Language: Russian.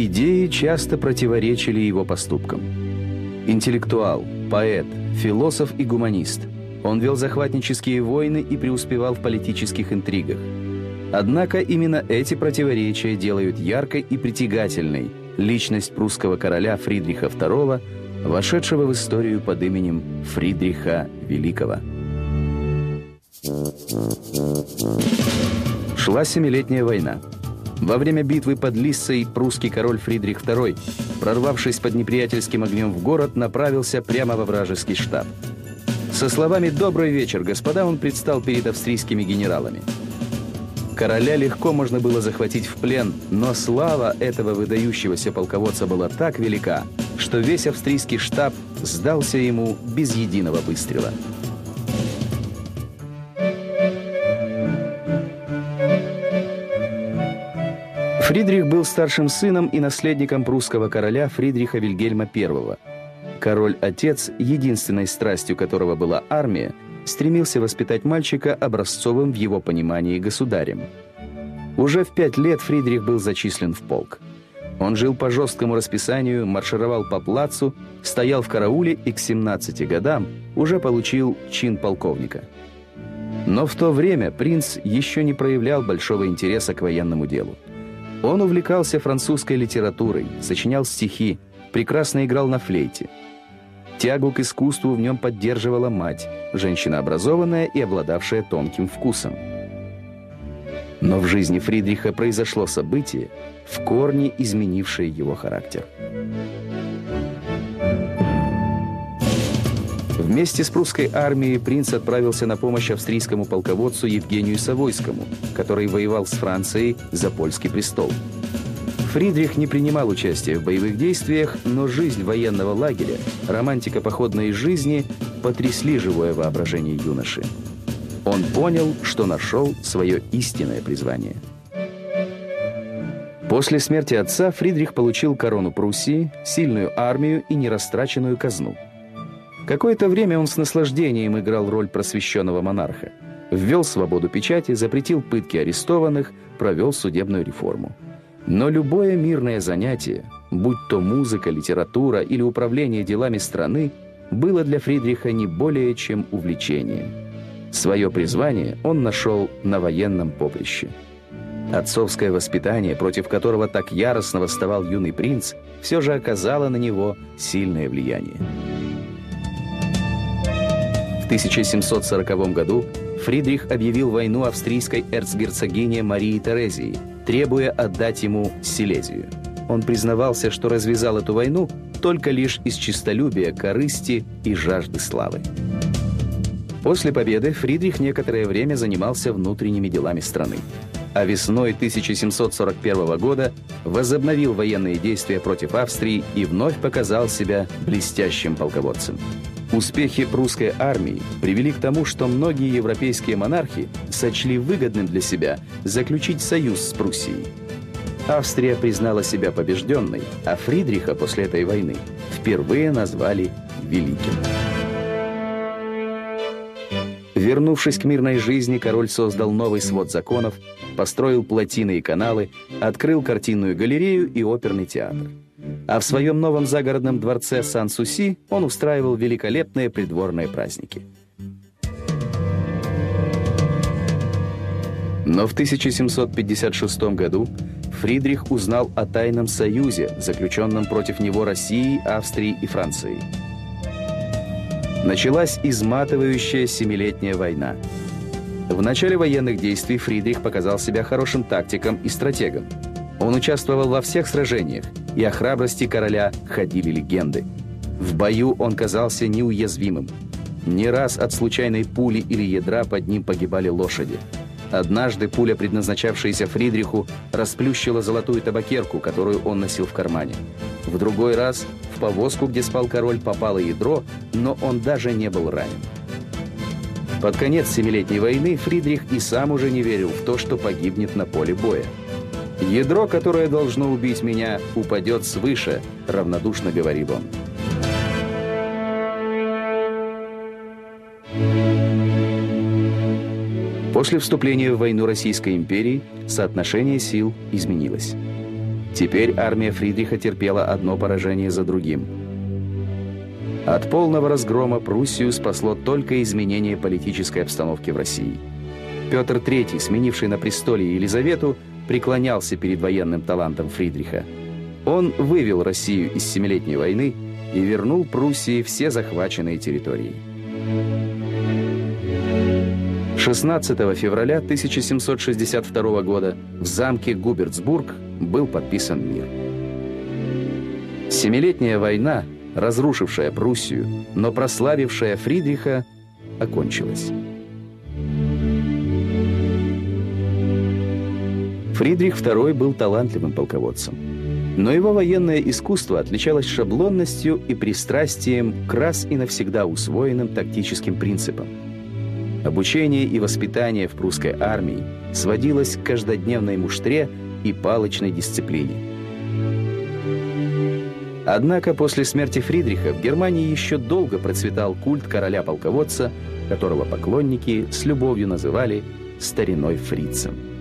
Идеи часто противоречили его поступкам. Интеллектуал, поэт, философ и гуманист. Он вел захватнические войны и преуспевал в политических интригах. Однако именно эти противоречия делают яркой и притягательной личность прусского короля Фридриха II, вошедшего в историю под именем Фридриха Великого. Шла Семилетняя война. Во время битвы под Лиссой прусский король Фридрих II, прорвавшись под неприятельским огнем в город, направился прямо во вражеский штаб. Со словами «Добрый вечер, господа» он предстал перед австрийскими генералами. Короля легко можно было захватить в плен, но слава этого выдающегося полководца была так велика, что весь австрийский штаб сдался ему без единого выстрела. Фридрих был старшим сыном и наследником прусского короля Фридриха Вильгельма I. Король-отец, единственной страстью которого была армия, стремился воспитать мальчика образцовым в его понимании государем. Уже в пять лет Фридрих был зачислен в полк. Он жил по жесткому расписанию, маршировал по плацу, стоял в карауле и к 17 годам уже получил чин полковника. Но в то время принц еще не проявлял большого интереса к военному делу. Он увлекался французской литературой, сочинял стихи, прекрасно играл на флейте. Тягу к искусству в нем поддерживала мать, женщина образованная и обладавшая тонким вкусом. Но в жизни Фридриха произошло событие, в корне изменившее его характер. Вместе с прусской армией принц отправился на помощь австрийскому полководцу Евгению Савойскому, который воевал с Францией за польский престол. Фридрих не принимал участия в боевых действиях, но жизнь военного лагеря, романтика походной жизни потрясли живое воображение юноши. Он понял, что нашел свое истинное призвание. После смерти отца Фридрих получил корону Пруссии, сильную армию и нерастраченную казну – Какое-то время он с наслаждением играл роль просвещенного монарха. Ввел свободу печати, запретил пытки арестованных, провел судебную реформу. Но любое мирное занятие, будь то музыка, литература или управление делами страны, было для Фридриха не более чем увлечением. Свое призвание он нашел на военном поприще. Отцовское воспитание, против которого так яростно восставал юный принц, все же оказало на него сильное влияние. 1740 году Фридрих объявил войну австрийской эрцгерцогине Марии Терезии, требуя отдать ему Силезию. Он признавался, что развязал эту войну только лишь из честолюбия, корысти и жажды славы. После победы Фридрих некоторое время занимался внутренними делами страны, а весной 1741 года возобновил военные действия против Австрии и вновь показал себя блестящим полководцем. Успехи прусской армии привели к тому, что многие европейские монархи сочли выгодным для себя заключить союз с Пруссией. Австрия признала себя побежденной, а Фридриха после этой войны впервые назвали «великим». Вернувшись к мирной жизни, король создал новый свод законов, построил плотины и каналы, открыл картинную галерею и оперный театр. А в своем новом загородном дворце Сан-Суси он устраивал великолепные придворные праздники. Но в 1756 году Фридрих узнал о тайном союзе, заключенном против него Россией, Австрией и Францией. Началась изматывающая семилетняя война. В начале военных действий Фридрих показал себя хорошим тактиком и стратегом. Он участвовал во всех сражениях, и о храбрости короля ходили легенды. В бою он казался неуязвимым. Не раз от случайной пули или ядра под ним погибали лошади. Однажды пуля, предназначавшаяся Фридриху, расплющила золотую табакерку, которую он носил в кармане. В другой раз в повозку, где спал король, попало ядро, но он даже не был ранен. Под конец Семилетней войны Фридрих и сам уже не верил в то, что погибнет на поле боя. «Ядро, которое должно убить меня, упадет свыше», — равнодушно говорил он. После вступления в войну Российской империи соотношение сил изменилось. Теперь армия Фридриха терпела одно поражение за другим. От полного разгрома Пруссию спасло только изменение политической обстановки в России. Петр III, сменивший на престоле Елизавету, преклонялся перед военным талантом Фридриха. Он вывел Россию из Семилетней войны и вернул Пруссии все захваченные территории. 16 февраля 1762 года в замке Губерцбург был подписан мир. Семилетняя война, разрушившая Пруссию, но прославившая Фридриха, окончилась. Фридрих II был талантливым полководцем. Но его военное искусство отличалось шаблонностью и пристрастием к раз и навсегда усвоенным тактическим принципам. Обучение и воспитание в прусской армии сводилось к каждодневной муштре и палочной дисциплине. Однако после смерти Фридриха в Германии еще долго процветал культ короля-полководца, которого поклонники с любовью называли «стариной фрицем».